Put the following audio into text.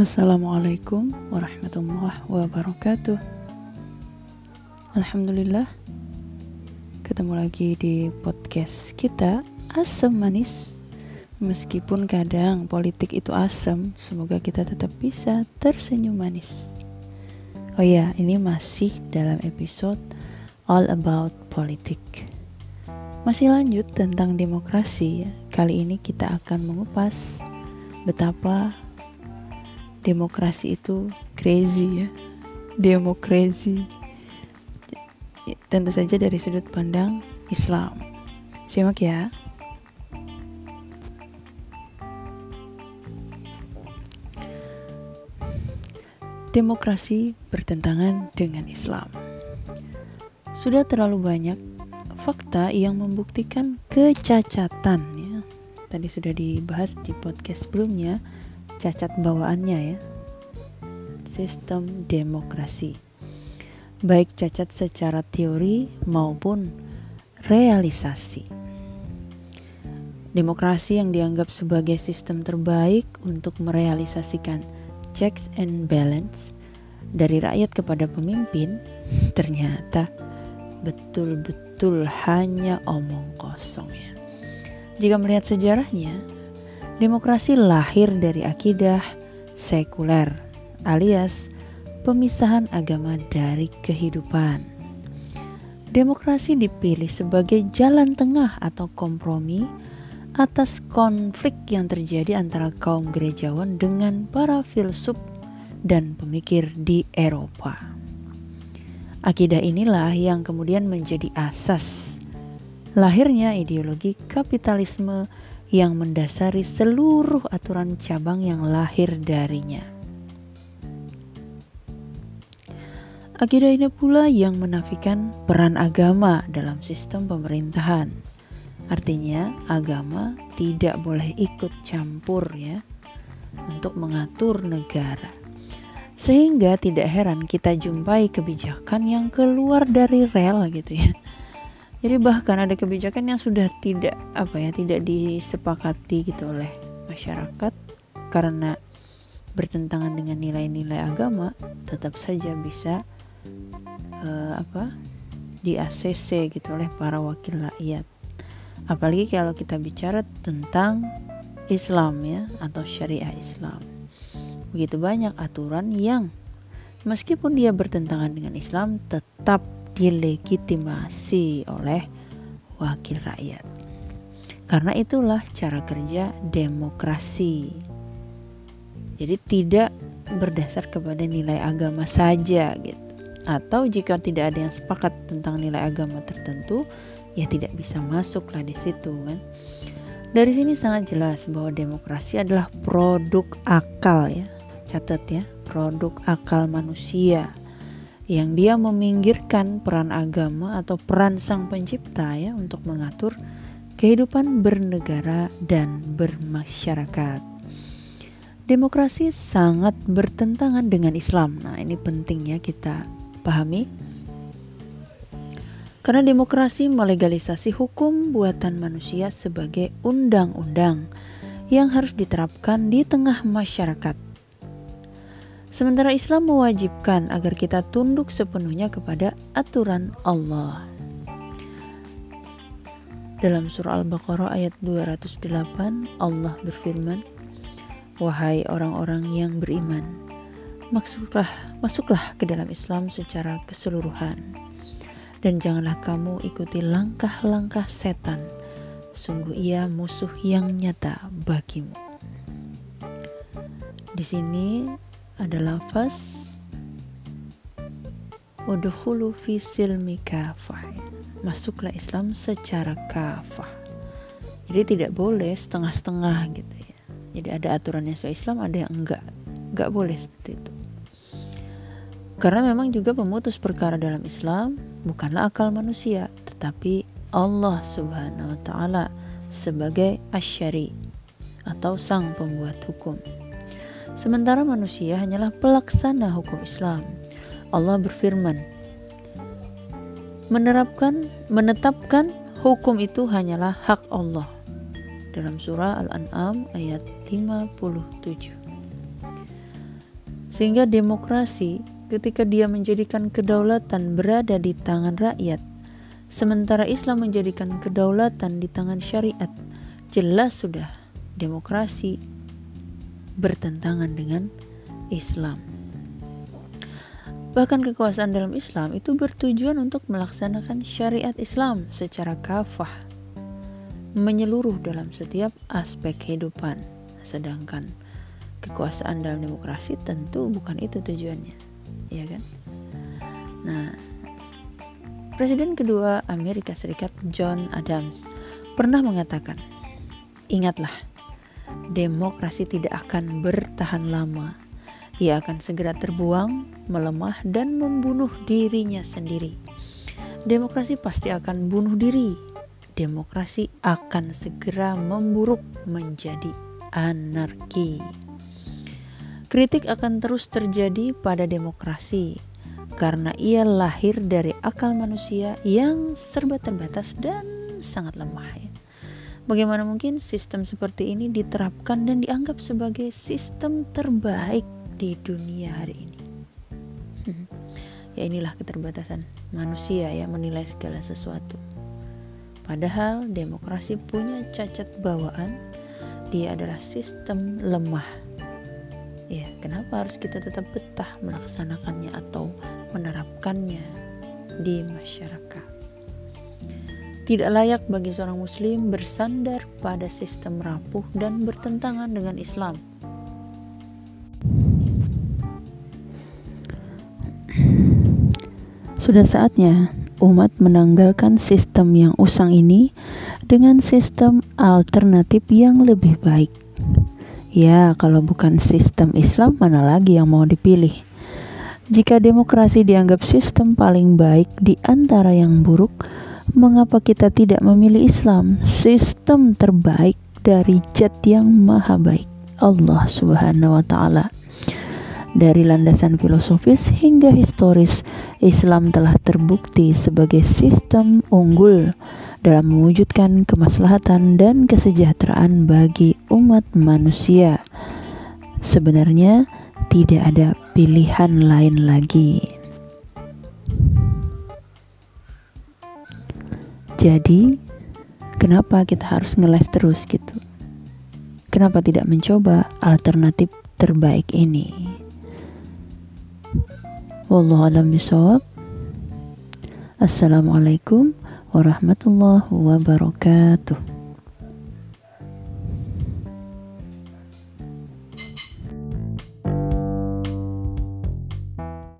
Assalamualaikum warahmatullahi wabarakatuh. Alhamdulillah Ketemu lagi di podcast kita Asam Manis. Meskipun kadang politik itu asam Semoga kita tetap bisa tersenyum manis. Oh ya, ini masih dalam episode All About Politik. Masih lanjut tentang demokrasi. Kali ini kita akan mengupas Betapa demokrasi itu crazy ya. Demokrasi. Tentu saja dari sudut pandang Islam. Simak ya. Demokrasi bertentangan dengan Islam. Sudah terlalu banyak fakta yang membuktikan kecacatan ya. Tadi sudah dibahas di podcast sebelumnya cacat bawaannya ya. Sistem demokrasi. Baik cacat secara teori maupun realisasi. Demokrasi yang dianggap sebagai sistem terbaik untuk merealisasikan checks and balance dari rakyat kepada pemimpin ternyata betul-betul hanya omong kosong ya. Jika melihat sejarahnya Demokrasi lahir dari akidah sekuler alias pemisahan agama dari kehidupan. Demokrasi dipilih sebagai jalan tengah atau kompromi atas konflik yang terjadi antara kaum gerejawan dengan para filsuf dan pemikir di Eropa. Akidah inilah yang kemudian menjadi asas lahirnya ideologi kapitalisme yang mendasari seluruh aturan cabang yang lahir darinya. Akidah ini pula yang menafikan peran agama dalam sistem pemerintahan. Artinya, agama tidak boleh ikut campur ya untuk mengatur negara. Sehingga tidak heran kita jumpai kebijakan yang keluar dari rel gitu ya jadi bahkan ada kebijakan yang sudah tidak apa ya, tidak disepakati gitu oleh masyarakat karena bertentangan dengan nilai-nilai agama, tetap saja bisa uh, apa? di ACC gitu oleh para wakil rakyat. Apalagi kalau kita bicara tentang Islam ya atau syariah Islam. Begitu banyak aturan yang meskipun dia bertentangan dengan Islam tetap dilegitimasi oleh wakil rakyat. Karena itulah cara kerja demokrasi. Jadi tidak berdasar kepada nilai agama saja gitu. Atau jika tidak ada yang sepakat tentang nilai agama tertentu, ya tidak bisa masuklah di situ kan. Dari sini sangat jelas bahwa demokrasi adalah produk akal ya. Catat ya, produk akal manusia yang dia meminggirkan peran agama atau peran sang pencipta ya untuk mengatur kehidupan bernegara dan bermasyarakat. Demokrasi sangat bertentangan dengan Islam. Nah, ini pentingnya kita pahami. Karena demokrasi melegalisasi hukum buatan manusia sebagai undang-undang yang harus diterapkan di tengah masyarakat Sementara Islam mewajibkan agar kita tunduk sepenuhnya kepada aturan Allah. Dalam surah Al-Baqarah ayat 208 Allah berfirman, "Wahai orang-orang yang beriman, masuklah masuklah ke dalam Islam secara keseluruhan dan janganlah kamu ikuti langkah-langkah setan. Sungguh ia musuh yang nyata bagimu." Di sini ada lafaz Wadkhulu fi silmi kafah. Masuklah Islam secara kafah. Jadi tidak boleh setengah-setengah gitu ya. Jadi ada aturannya soal Islam, ada yang enggak. Enggak boleh seperti itu. Karena memang juga pemutus perkara dalam Islam bukanlah akal manusia, tetapi Allah Subhanahu wa taala sebagai asyari atau sang pembuat hukum. Sementara manusia hanyalah pelaksana hukum Islam. Allah berfirman, menerapkan, menetapkan hukum itu hanyalah hak Allah. Dalam surah Al-An'am ayat 57. Sehingga demokrasi ketika dia menjadikan kedaulatan berada di tangan rakyat, sementara Islam menjadikan kedaulatan di tangan syariat, jelas sudah demokrasi bertentangan dengan Islam. Bahkan kekuasaan dalam Islam itu bertujuan untuk melaksanakan syariat Islam secara kafah, menyeluruh dalam setiap aspek kehidupan. Sedangkan kekuasaan dalam demokrasi tentu bukan itu tujuannya ya kan? Nah, Presiden kedua Amerika Serikat John Adams pernah mengatakan, "Ingatlah, demokrasi tidak akan bertahan lama. Ia akan segera terbuang, melemah dan membunuh dirinya sendiri. Demokrasi pasti akan bunuh diri. Demokrasi akan segera memburuk menjadi anarki." Kritik akan terus terjadi pada demokrasi karena ia lahir dari akal manusia yang serba terbatas dan sangat lemah. Bagaimana mungkin sistem seperti ini diterapkan dan dianggap sebagai sistem terbaik di dunia hari ini? Ya inilah keterbatasan manusia ya menilai segala sesuatu. Padahal demokrasi punya cacat bawaan, dia adalah sistem lemah ya kenapa harus kita tetap betah melaksanakannya atau menerapkannya di masyarakat tidak layak bagi seorang muslim bersandar pada sistem rapuh dan bertentangan dengan Islam Sudah saatnya umat menanggalkan sistem yang usang ini dengan sistem alternatif yang lebih baik. Ya, kalau bukan sistem Islam, mana lagi yang mau dipilih? Jika demokrasi dianggap sistem paling baik di antara yang buruk, mengapa kita tidak memilih Islam, sistem terbaik dari Zat yang Maha Baik, Allah Subhanahu wa Ta'ala? Dari landasan filosofis hingga historis, Islam telah terbukti sebagai sistem unggul dalam mewujudkan kemaslahatan dan kesejahteraan bagi umat manusia. Sebenarnya tidak ada pilihan lain lagi. Jadi, kenapa kita harus ngeles terus gitu? Kenapa tidak mencoba alternatif terbaik ini? Wallahu alam bisawab. Assalamualaikum warahmatullahi wabarakatuh.